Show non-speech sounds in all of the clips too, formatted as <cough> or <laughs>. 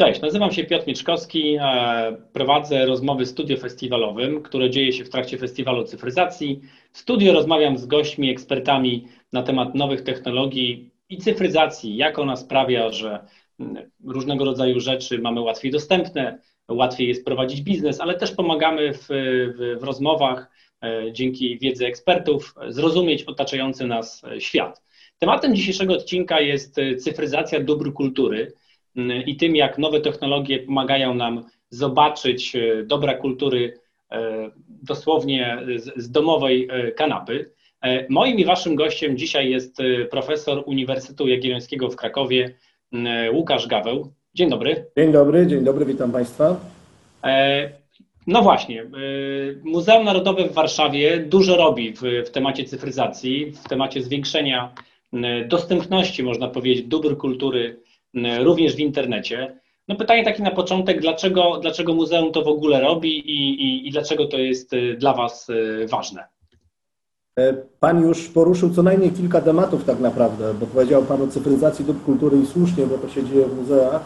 Cześć, nazywam się Piotr Mieczkowski, e, prowadzę rozmowy studio festiwalowym, które dzieje się w trakcie festiwalu cyfryzacji. W studio rozmawiam z gośćmi, ekspertami na temat nowych technologii i cyfryzacji, jak ona sprawia, że mm, różnego rodzaju rzeczy mamy łatwiej dostępne, łatwiej jest prowadzić biznes, ale też pomagamy w, w, w rozmowach e, dzięki wiedzy ekspertów zrozumieć otaczający nas e, świat. Tematem dzisiejszego odcinka jest cyfryzacja dóbr kultury i tym, jak nowe technologie pomagają nam zobaczyć e, dobra kultury e, dosłownie z, domowej e, kanapy. Moim i waszym gościem dzisiaj jest profesor Uniwersytetu Jagiellońskiego w Krakowie, Łukasz Gaweł. Dzień dobry. Dzień dobry, dzień dobry, witam Państwa. No właśnie, Muzeum Narodowe w Warszawie dużo robi w, w temacie cyfryzacji, w temacie zwiększenia dostępności, można powiedzieć, dóbr kultury również w internecie. No pytanie takie na początek, dlaczego, dlaczego muzeum to w ogóle robi i, i, i dlaczego to jest y, dla Was y, ważne? E, pan już poruszył co najmniej kilka tematów tak naprawdę, bo powiedział Pan o cyfryzacji dóbr kultury i słusznie, bo to się dzieje w muzeach,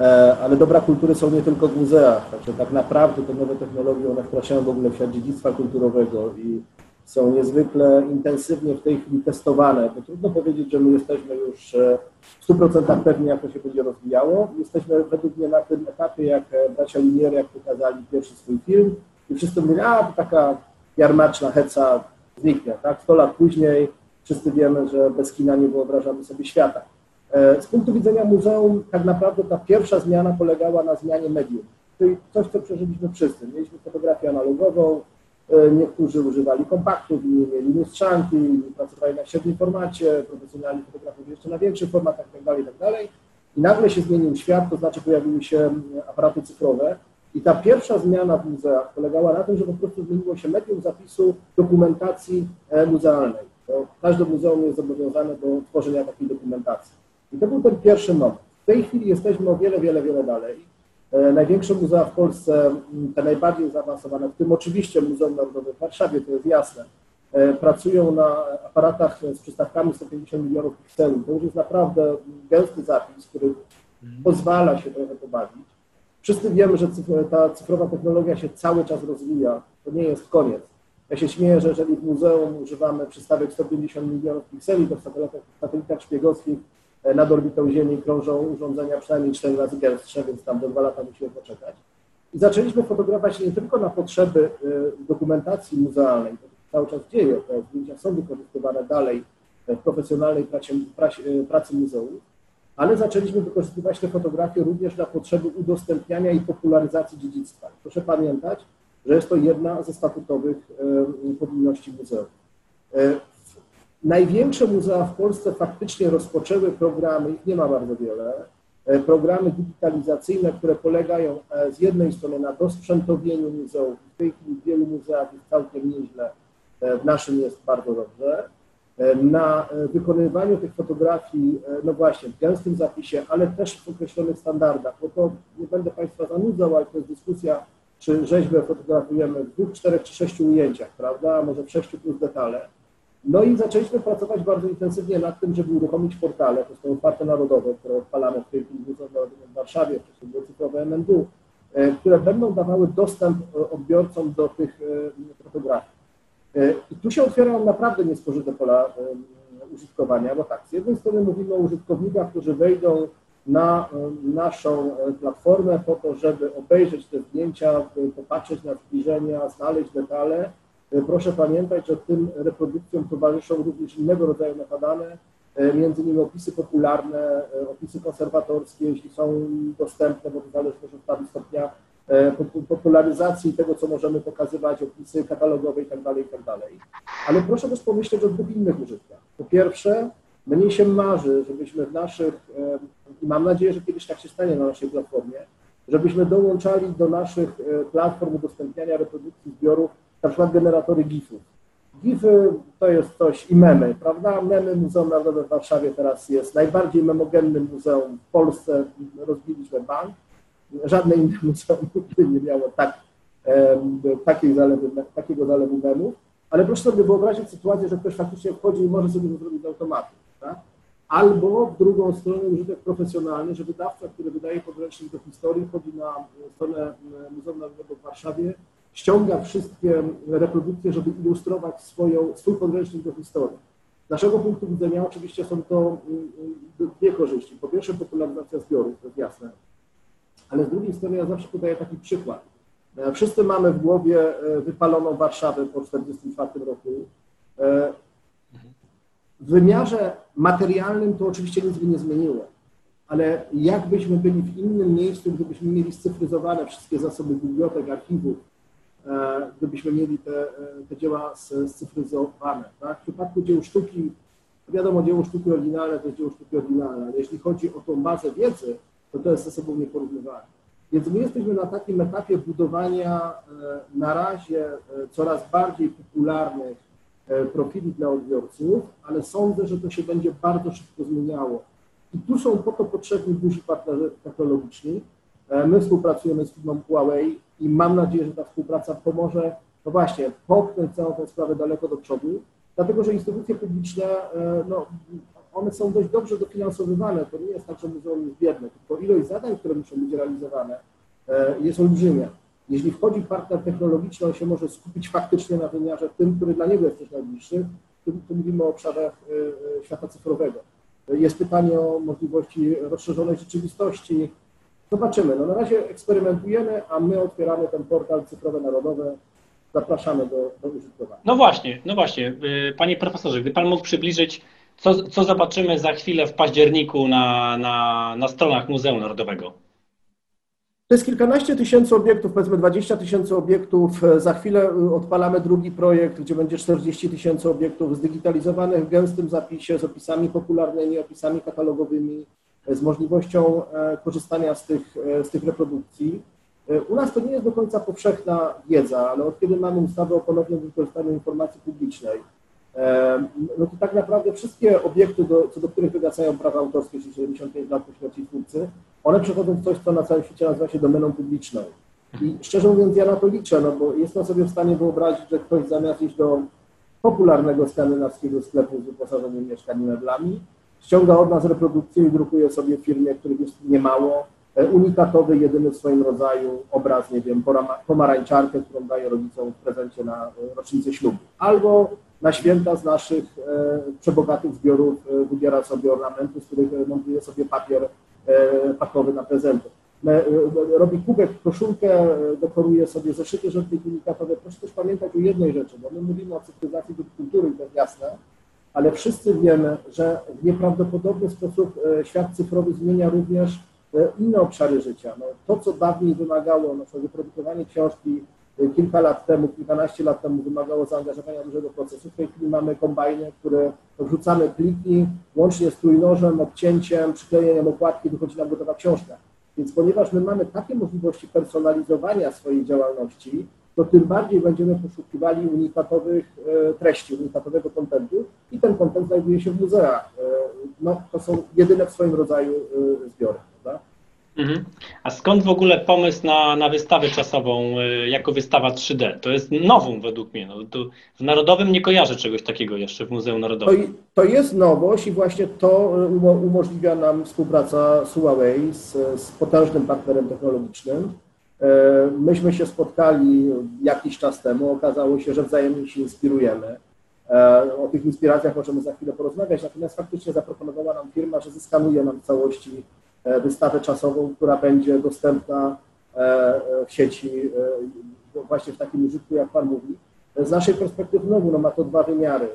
e, ale dobra kultury są nie tylko w muzeach, także tak naprawdę te nowe technologie, one wkraczają w ogóle w świat dziedzictwa kulturowego i są niezwykle intensywnie w tej chwili testowane. To trudno powiedzieć, że my jesteśmy już e, w 100% pewni, jak to się będzie rozwijało. Jesteśmy według mnie na tym etapie, jak e, bracia Linier, jak pokazali pierwszy swój film i wszyscy mówili, a to taka jarmaczna heca zniknie. Tak? 100 lat później wszyscy wiemy, że bez kina nie wyobrażamy sobie świata. E, z punktu widzenia muzeum tak naprawdę ta pierwsza zmiana polegała na zmianie medium, czyli coś, co przeżyliśmy wszyscy. Mieliśmy fotografię analogową, niektórzy używali kompaktów, inni mieli lustrzanki, pracowali na średnim formacie, profesjonalni fotografowie jeszcze na większych formatach itd., tak itd. Tak I nagle się zmienił świat, to znaczy pojawiły się aparaty cyfrowe. I ta pierwsza zmiana w muzeach polegała na tym, że po prostu zmieniło się medium zapisu dokumentacji e, muzealnej. Każde muzeum jest zobowiązane do tworzenia takiej dokumentacji. I to był ten pierwszy moment. W tej chwili jesteśmy o wiele, wiele, wiele dalej. E, największe muzea w Polsce, te najbardziej zaawansowane, w tym oczywiście Muzeum Narodowe w Warszawie, to jest jasne, e, pracują na aparatach z przystawkami 150 milionów pikseli. To już jest naprawdę gęsty zapis, który mhm. pozwala się trochę pobawić. Wszyscy wiemy, że ta cyfrowa technologia się cały czas rozwija. To nie jest koniec. Ja się śmieję, że jeżeli w muzeum używamy przystawek 150 milionów pikseli, to w satelitach, satelitach szpiegowskich nad orbitą Ziemi krążą urządzenia przynajmniej 4 razy gęstsze, więc tam do dwa lata musimy poczekać. I zaczęliśmy fotografować nie tylko na potrzeby e, dokumentacji muzealnej, to cały czas dzieje, te zdjęcia są wykorzystywane dalej w profesjonalnej pracy, pracy muzeów, ale zaczęliśmy wykorzystywać te fotografie również na potrzeby udostępniania i popularyzacji dziedzictwa. Proszę pamiętać, że jest to jedna ze statutowych e, powinności muzeum. Największe muzea w Polsce faktycznie rozpoczęły programy, ich nie ma bardzo wiele, e, programy digitalizacyjne, które polegają e, z jednej strony na dosprzętowieniu muzeów. W tej chwili w wielu muzeach jest całkiem nieźle, e, w naszym jest bardzo dobrze. Na wykonywaniu tych fotografii, no właśnie, w gęstym zapisie, ale też w określonych standardach, bo to nie będę Państwa zanudzał, ale to jest dyskusja, czy rzeźbę fotografujemy w dwóch, czterech czy sześciu ujęciach, prawda, może w sześciu plus detale. No i zaczęliśmy pracować bardzo intensywnie nad tym, żeby uruchomić portale, to są otwarte narodowe, które odpalamy w tej chwili w Warszawie, przez było cyfrowe MNW, e, które będą dawały dostęp e, odbiorcom do tych e, fotografii. I tu się otwierają naprawdę niespożyte pola użytkowania, bo tak, z jednej strony mówimy o użytkownikach, którzy wejdą na naszą platformę po to, żeby obejrzeć te zdjęcia, popatrzeć na zbliżenia, znaleźć detale, proszę pamiętać, że tym reprodukcjom towarzyszą również innego rodzaju metadane, e, między innymi opisy popularne, e, opisy konserwatorskie, jeśli są dostępne, bo to zależy też od stopnia popularyzacji tego, co możemy pokazywać, opisy katalogowe itd., tak itd. Tak Ale proszę też pomyśleć o dwóch innych użytkach. Po pierwsze, mnie się marzy, żebyśmy w naszych, i mam nadzieję, że kiedyś tak się stanie na naszej platformie, żebyśmy dołączali do naszych platform udostępniania reprodukcji zbiorów na przykład generatory GIF-ów. GIFy to jest coś i memy, prawda? Memy Muzeum Narodowe w Warszawie teraz jest najbardziej memogennym muzeum w Polsce. Rozbiliśmy bank. Żadne inne <laughs> muzeum nigdy nie miało tak, takiej zalewy, takiego zalewu memów. Ale proszę sobie wyobrazić sytuację, że ktoś faktycznie wchodzi i może sobie to zrobić z automatu. Tak? albo w drugą stronę użytek profesjonalny, że wydawca, który wydaje podręcznik do historii, chodzi na stronę Muzeum Narodowego w Warszawie, ściąga wszystkie reprodukcje, żeby ilustrować swoją, swój podręcznik do historii. Z naszego punktu widzenia oczywiście są to dwie korzyści. Po pierwsze popularyzacja zbiorów, to jest jasne, ale z drugiej strony ja zawsze podaję taki przykład. Wszyscy mamy w głowie wypaloną Warszawę po 1944 roku. W wymiarze materialnym to oczywiście nic by nie zmieniło, ale jakbyśmy byli w innym miejscu, gdybyśmy mieli scyfryzowane wszystkie zasoby bibliotek, archiwów, e, gdybyśmy mieli te, e, te dzieła scyfryzowane. Tak? W przypadku dzieł sztuki, wiadomo, dzieło sztuki oryginalne to jest dzieło sztuki oryginalne, ale jeśli chodzi o tą bazę wiedzy, to to jest ze sobą nieporównywalne. Więc my jesteśmy na takim etapie budowania e, na razie coraz bardziej popularnych E, profili dla odbiorców, ale sądzę, że to się będzie bardzo szybko zmieniało. I tu są po to potrzebni duży partnerzy technologiczni. E, my współpracujemy z firmą Huawei i mam nadzieję, że ta współpraca pomoże, no właśnie, popchnąć całą tę sprawę daleko do przodu, dlatego że instytucje publiczne, e, no, one są dość dobrze dofinansowywane. To nie jest tak, że muzeum jest biedne, tylko ilość zadań, które muszą być realizowane, jest olbrzymia. Jeśli wchodzi partner technologiczny, on się może skupić faktycznie na wymiarze tym, który dla niego jest też najbliższy. Tu, tu mówimy o obszarach świata cyfrowego. Jest pytanie o możliwości rozszerzonej rzeczywistości. Zobaczymy. No na razie eksperymentujemy, a my otwieramy ten portal Cyfrowe Narodowe. Zapraszamy do, do użytkowania. No właśnie, no właśnie. Y, panie profesorze, gdy Pan mógł przybliżyć, co, co zobaczymy za chwilę w październiku na, na, na stronach Muzeum Narodowego? To jest kilkanaście tysięcy obiektów, powiedzmy 20 tysięcy obiektów. Za chwilę y, odpalamy drugi projekt, gdzie będzie 40 tysięcy obiektów zdigitalizowanych w gęstym zapisie z opisami popularnymi, opisami katalogowymi, z możliwością e, korzystania z tych, e, z tych reprodukcji. E, u nas to nie jest do końca powszechna wiedza, ale od kiedy mamy ustawę o ponownym wykorzystaniu informacji publicznej, no to tak naprawdę wszystkie obiekty, do, co do których wygasają prawa autorskie, czyli 75 lat po śmierci twórcy, one przechodzą w coś, co na całym świecie nazywa się domeną publiczną. I szczerze mówiąc, ja na to liczę, no bo jestem sobie w stanie wyobrazić, że ktoś zamiast iść do popularnego skandynawskiego sklepu z wyposażeniem mieszkań i meblami, ściąga od nas reprodukcję i drukuje sobie w firmie, których jest niemało, e, unikatowy, jedyny w swoim rodzaju obraz, nie wiem, pomarańczarkę, którą daje rodzicom w prezencie na e, rocznicę ślubu. Albo na święta z naszych e, przebogatych zbiorów wybiera sobie ornamenty, z których montuje sobie papier pakowy na prezenty. Robi kubek, koszulkę, dekoruje sobie zeszyty żółtych unikatowe. Proszę też pamiętać o jednej rzeczy, bo my mówimy o cyfryzacji kultury, to jest jasne, ale wszyscy wiemy, że w nieprawdopodobny sposób świat cyfrowy zmienia również inne obszary życia. No, to, co dawniej wymagało, na przykład wyprodukowanie książki kilka lat temu, kilkanaście lat temu wymagało zaangażowania dużego procesu. W tej chwili mamy kombajny, które wrzucamy pliki, łącznie z trójnożem, obcięciem, przyklejeniem okładki, wychodzi nam gotowa książka. Więc ponieważ my mamy takie możliwości personalizowania swojej działalności, to tym bardziej będziemy poszukiwali unikatowych e, treści, unikatowego kontentu i ten kontent znajduje się w muzeach. E, no, to są jedyne w swoim rodzaju e, zbiory. Prawda? Mhm. A skąd w ogóle pomysł na, na wystawę czasową jako wystawa 3D? To jest nową według mnie. No, w Narodowym nie kojarzę czegoś takiego jeszcze w Muzeum Narodowym. To, to jest nowość i właśnie to umożliwia nam współpraca z Huawei, z, z potężnym partnerem technologicznym. E, myśmy się spotkali jakiś czas temu, okazało się, że wzajemnie się inspirujemy. E, o tych inspiracjach możemy za chwilę porozmawiać, natomiast faktycznie zaproponowała nam firma, że zeskanuje nam w całości E, wystawę czasową, która będzie dostępna w sieci właśnie w takim użytku, jak Pan mówi. Z naszej perspektywy znowu no, ma to dwa wymiary.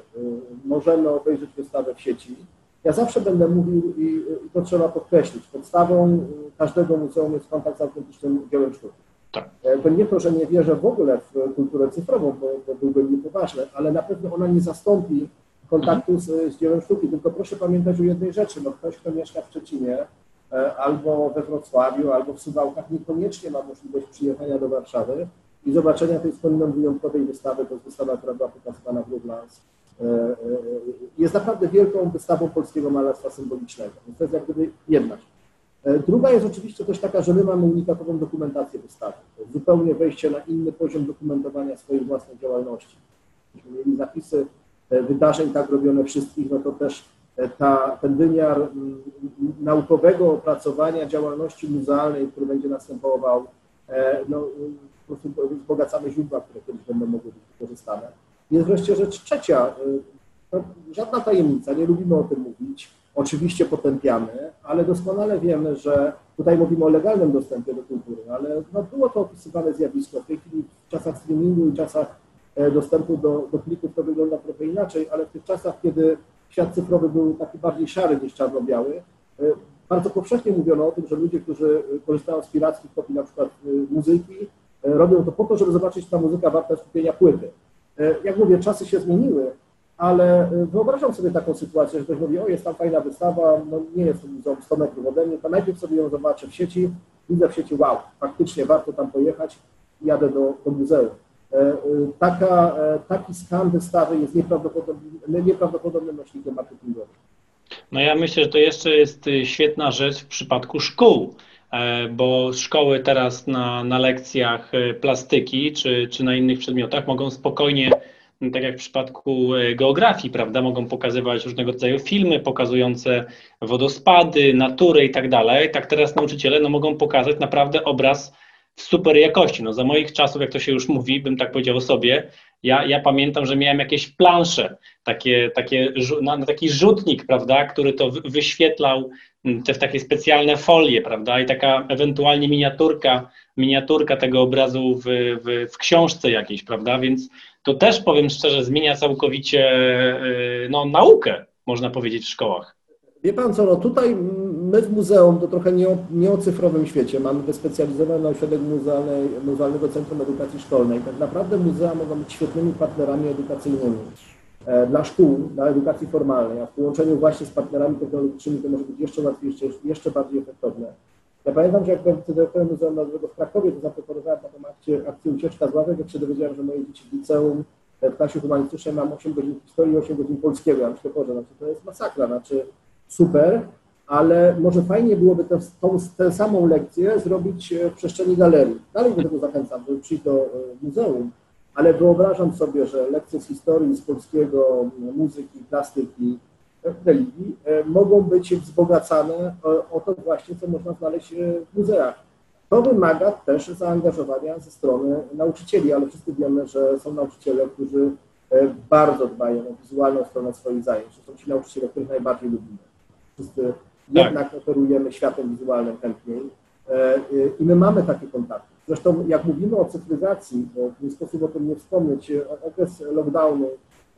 Możemy obejrzeć wystawę w sieci. Ja zawsze będę mówił i, to trzeba podkreślić, podstawą każdego muzeum jest kontakt z autentycznym dziełem sztuki. Tak. To nie to, że nie wierzę w ogóle w kulturę cyfrową, bo, bo byłbym niepoważny, ale na pewno ona nie zastąpi kontaktu z, z dziełem sztuki. Tylko proszę pamiętać o jednej rzeczy. No, ktoś, kto mieszka w Szczecinie, E, albo we Wrocławiu, albo w Suwałkach niekoniecznie ma możliwość przyjechania do Warszawy i zobaczenia tej skądinąd wyjątkowej wystawy, to jest wystawa, która była pokazywana w e, e, jest naprawdę wielką wystawą polskiego malarstwa symbolicznego. Więc to jest jak gdyby jedna rzecz. Druga jest oczywiście też taka, że my mamy unikatową dokumentację wystawy. To jest zupełnie wejście na inny poziom dokumentowania swojej własnej działalności. Jeśli mieli zapisy wydarzeń tak robione wszystkich, no to też ta, ten wymiar mm, naukowego opracowania działalności muzealnej, który będzie następował, no, po prostu wzbogacamy źródła, które kiedyś będą mogły być wykorzystane. Jest wreszcie rzecz trzecia. No, żadna tajemnica, nie lubimy o tym mówić. Oczywiście potępiamy, ale doskonale wiemy, że tutaj mówimy o legalnym dostępie do kultury, ale no, było to opisywane zjawisko. W tej chwili w czasach streamingu i czasach e, dostępu do, do plików to wygląda trochę inaczej, ale w tych czasach, kiedy świat cyfrowy był taki bardziej szary niż czarno-biały, e, bardzo powszechnie mówiono o tym, że ludzie, którzy korzystają z pirackich kopii na przykład e, muzyki, robią to po to, żeby zobaczyć, czy ta muzyka warta skupienia płyty. Jak mówię, czasy się zmieniły, ale y, wyobrażam sobie taką sytuację, że ktoś mówi, o jest tam fajna wystawa, no nie jest to 100 metrów ode mnie, to najpierw sobie ją zobaczę w sieci, widzę w sieci, wow, faktycznie warto tam pojechać, jadę do, do muzeum. E, taka, e, taki skan wystawy jest nieprawdopodobnym, nieprawdopodobnym nośnikiem marketingowym. No ja myślę, że to jeszcze jest y, świetna rzecz w przypadku szkół, e, bo szkoły teraz na, na lekcjach plastyki czy, czy na innych przedmiotach mogą spokojnie tak jak w przypadku e, geografii, prawda, mogą pokazywać różnego rodzaju filmy pokazujące wodospady, natury i tak dalej. Tak teraz nauczyciele no, mogą pokazać naprawdę obraz w super jakości. No, za moich czasów, jak to się już mówi, bym tak powiedział o sobie, ja, ja pamiętam, że miałem jakieś plansze, takie, takie, na taki rzutnik, prawda, który to wyświetlał te w takie specjalne folie, prawda, i taka ewentualnie miniaturka, miniaturka tego obrazu w, w, w książce jakiejś, prawda, więc to też powiem szczerze, zmienia całkowicie y, no, naukę, można powiedzieć, w szkołach. Wie pan co, no tutaj my w muzeum to trochę nie o, nie o cyfrowym świecie. Mamy wyspecjalizowany ośrodek Muzealnego Centrum Edukacji Szkolnej. Tak naprawdę muzea mogą być świetnymi partnerami edukacyjnymi dla szkół, dla edukacji formalnej, a w połączeniu właśnie z partnerami technologicznymi to może być jeszcze łatwiejsze, jeszcze bardziej efektowne. Ja pamiętam, że jak byłem dyrektorem Muzeum Narodowego w Krakowie, to zaproponowałem taką akcję, akcję ucieczka z ławek, jak się dowiedziałem, że moje dzieci w liceum w klasie humanistycznej mam 8 godzin historii i 8 godzin polskiego. Ja myślę, Boże, znaczy to jest masakra, znaczy super, ale może fajnie byłoby tę, tą, tę samą lekcję zrobić w przestrzeni galerii. Dalej do tego zachęcam, żeby przyjść do e, muzeum, ale wyobrażam sobie, że lekcje z historii, z polskiego, muzyki, plastyki, religii e, mogą być wzbogacane o to właśnie, co można znaleźć e, w muzeach. To wymaga też zaangażowania ze strony nauczycieli, ale wszyscy wiemy, że są nauczyciele, którzy e, bardzo dbają o wizualną stronę swoich zajęć. To są ci nauczyciele, których najbardziej lubimy. Wszyscy tak. jednak operujemy światem wizualnym chętniej i my mamy takie kontakty. Zresztą jak mówimy o cyfryzacji, nie sposób o tym nie wspomnieć, okres lockdownu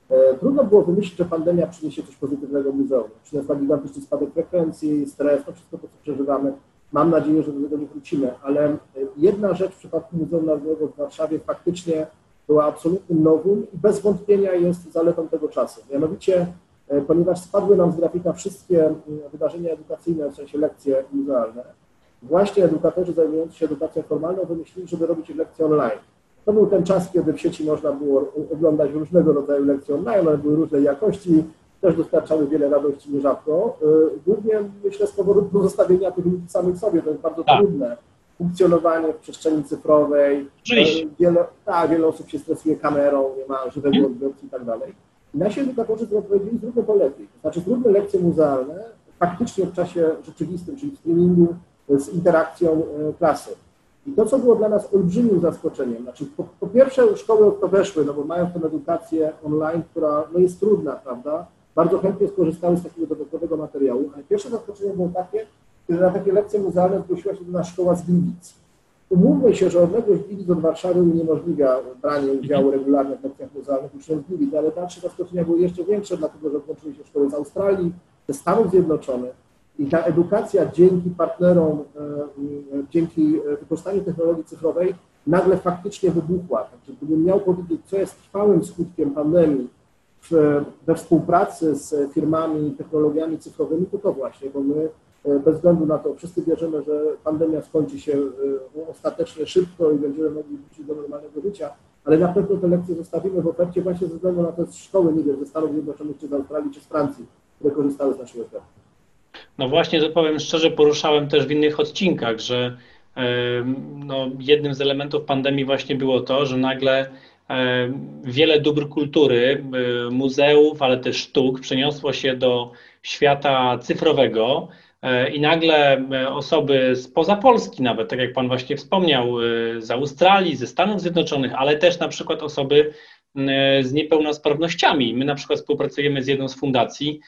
E, trudno było wymyślić, że pandemia przyniesie coś pozytywnego muzeum. Przyniosła gigantyczny spadek frekwencji, stres, to wszystko to, co przeżywamy. Mam nadzieję, że do tego nie wrócimy, ale e, jedna rzecz w przypadku Muzeum Narodowego w Warszawie faktycznie była absolutnym nowym i bez wątpienia jest zaletą tego czasu. Mianowicie, e, ponieważ spadły nam z grafika wszystkie wydarzenia edukacyjne, w sensie lekcje muzealne, właśnie edukatorzy zajmujący się edukacją formalną wymyślili, żeby robić lekcje online. To był ten czas, kiedy w sieci można było oglądać różnego rodzaju lekcje online, one były różnej jakości, też dostarczały wiele radości nierzadko. Y, głównie myślę z powodu pozostawienia tych ludzi samych sobie, to jest bardzo tak. trudne. Funkcjonowanie w przestrzeni cyfrowej. Y, wiele, tak, wiele osób się stresuje kamerą, nie ma żywego mhm. odbiorcy i tak dalej. I nasi edukatorzy powiedzieli, zróbmy to lepiej. To znaczy zróbmy lekcje muzealne faktycznie w czasie rzeczywistym, czyli w streamingu z interakcją y, klasy. I to, co było dla nas olbrzymim zaskoczeniem, znaczy po, po pierwsze szkoły od to weszły, no bo mają tę edukację online, która no jest trudna, prawda? Bardzo chętnie skorzystały z takiego dodatkowego materiału, ale pierwsze zaskoczenie było takie, kiedy na takie lekcje muzealne zgłosiła się do nas szkoła z Gliwic. Umówmy się, że odległość Gliwic od Warszawy uniemożliwia branie udziału regularnie w lekcjach muzealnych uczniom z Gliwic, ale dalsze zaskoczenia były jeszcze większe, dlatego że włączyły się szkoły z Australii, ze Stanów Zjednoczonych, i ta edukacja dzięki partnerom, e, e, dzięki e, wykorzystaniu technologii cyfrowej nagle faktycznie wybuchła. Także gdybym miał powiedzieć, co jest trwałym skutkiem pandemii we współpracy z firmami, technologiami cyfrowymi, to to właśnie, bo my bez względu na to wszyscy wierzymy, że pandemia skończy się ostatecznie szybko i będziemy mogli wrócić do normalnego życia, ale na pewno te lekcje zostawimy w ofercie właśnie ze względu na te szkoły, nie wiem, ze Stanów Zjednoczonych, czy z Australii, czy z Francji, które korzystały z naszej oferty. No właśnie, że powiem szczerze, poruszałem też w innych odcinkach, że no, jednym z elementów pandemii właśnie było to, że nagle e, wiele dóbr kultury, e, muzeów, ale też sztuk przeniosło się do świata cyfrowego. E, I nagle e, osoby spoza Polski, nawet tak jak Pan właśnie wspomniał, e, z Australii, ze Stanów Zjednoczonych, ale też na przykład osoby e, z niepełnosprawnościami. My na przykład współpracujemy z jedną z fundacji,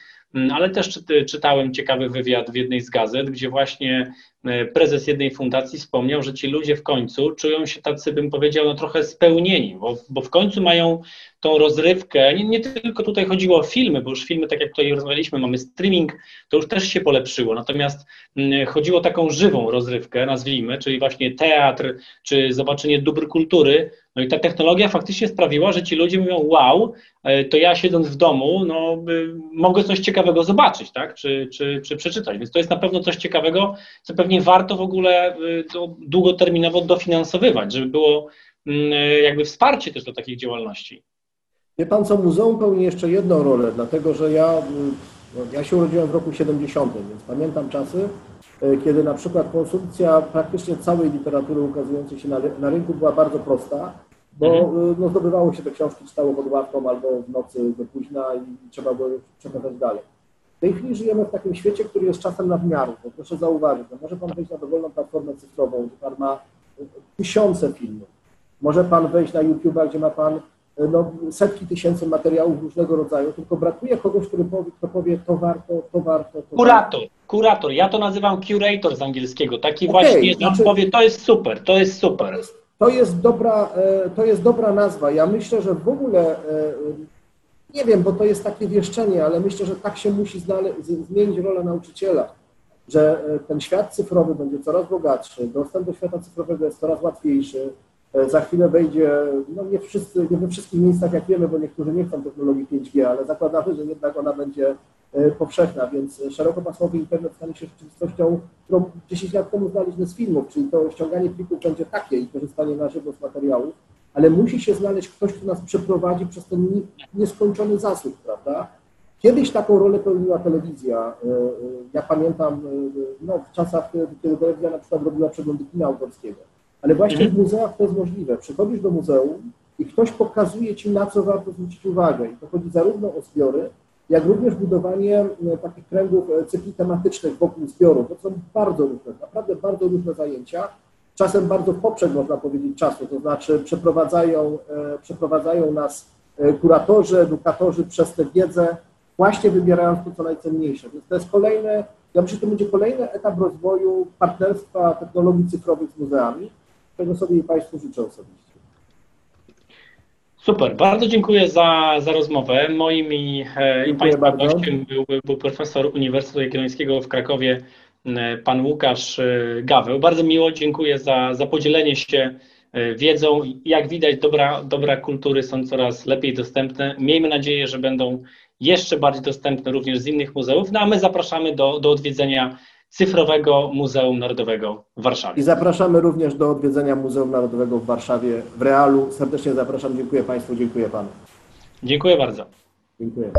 ale też czytałem ciekawy wywiad w jednej z gazet, gdzie właśnie e, prezes jednej fundacji wspomniał, że ci ludzie w końcu czują się tacy, bym powiedział, no trochę spełnieni, bo, bo w końcu mają tą rozrywkę. Nie, nie tylko tutaj chodziło o filmy, bo już filmy, tak jak tutaj rozmawialiśmy, mamy streaming, to już też się polepszyło. Natomiast mm, chodziło o taką żywą rozrywkę, nazwijmy, czyli właśnie teatr, czy zobaczenie dóbr kultury. No i ta technologia faktycznie sprawiła, że ci ludzie mówią, wow, e, to ja siedząc w domu, no mogę coś ciekawego zobaczyć, tak, czy, czy, czy przeczytać. Więc to jest na pewno coś ciekawego, co pewnie warto w ogóle y, długoterminowo dofinansowywać, żeby było mm, jakby wsparcie też do takich działalności. Wie pan co, muzeum pełni jeszcze jedną rolę, dlatego że ja, mm, no, ja się urodziłem w roku 70, więc pamiętam czasy, e, kiedy na przykład konsumpcja praktycznie całej literatury ukazującej się na, na rynku była bardzo prosta, bo Mhm. e, no, zdobywało się te książki, czytało pod ławką albo w nocy do późna i trzeba było przekazać dalej. W tej chwili żyjemy w takim świecie, który jest czasem nadmiaru, bo proszę zauważyć, że może pan wejść na dowolną platformę cyfrową, gdzie pan ma e, tysiące filmów, może pan wejść na YouTube'a, gdzie ma pan no, setki tysięcy materiałów różnego rodzaju, tylko brakuje kogoś, który powie, kto powie, to warto, to warto. To warto. Kurator, kurator, ja to nazywam curator z angielskiego, taki Okej, właśnie, znaczy- powie, to jest super, to jest super. To jest dobra, e, to jest dobra nazwa. Ja myślę, że w ogóle, e, nie wiem, bo to jest takie wieszczenie, ale myślę, że tak się musi zmienić rola nauczyciela, że e, ten świat cyfrowy będzie coraz bogatszy, dostęp do świata cyfrowego jest coraz łatwiejszy. E, Za chwilę wejdzie, no nie, wszyscy, nie we wszystkich miejscach, jak wiemy, bo niektórzy nie chcą technologii 5G, ale zakładamy, że jednak ona będzie e, powszechna, więc szerokopasmowy internet stanie się rzeczywistością, którą 10 lat temu znaliśmy z filmów, czyli to ściąganie plików będzie takie i korzystanie na żywo z materiałów, ale musi się znaleźć ktoś, kto nas przeprowadzi przez ten ni- nieskończony zasób, prawda? Kiedyś taką rolę pełniła telewizja. E, Ja pamiętam no, w czasach, kiedy telewizja na przykład robiła przeglądy kina autorskiego. Ale właśnie w muzeach to jest możliwe. Przychodzisz do muzeum i ktoś pokazuje ci, na co warto zwrócić uwagę. I to chodzi zarówno o zbiory, jak również budowanie e, takich kręgów e, cykli tematycznych wokół zbiorów. To są bardzo różne, naprawdę bardzo różne zajęcia. Czasem bardzo poprzek, można powiedzieć, czasu, to znaczy przeprowadzają, e, przeprowadzają nas kuratorzy, edukatorzy przez tę wiedzę, właśnie wybierając to, co najcenniejsze. Więc to jest kolejny, ja myślę, że to będzie kolejny etap rozwoju partnerstwa technologii cyfrowych z muzeami, czego sobie i Państwu życzę osobiście. Super, bardzo dziękuję za, za rozmowę. Moim i, e, i Państwa bardzo. gościem był, był profesor Uniwersytetu Jagiellońskiego w Krakowie, pan Łukasz e, Gaweł. Bardzo miło, dziękuję za, za podzielenie się e, wiedzą. Jak widać, dobra, dobra kultury są coraz lepiej dostępne. Miejmy nadzieję, że będą jeszcze bardziej dostępne również z innych muzeów. No a my zapraszamy do, do odwiedzenia Cyfrowego Muzeum Narodowego w Warszawie. I zapraszamy również do odwiedzenia Muzeum Narodowego w Warszawie w realu. Serdecznie zapraszam, dziękuję Państwu, dziękuję Panu. Dziękuję bardzo. Dziękuję.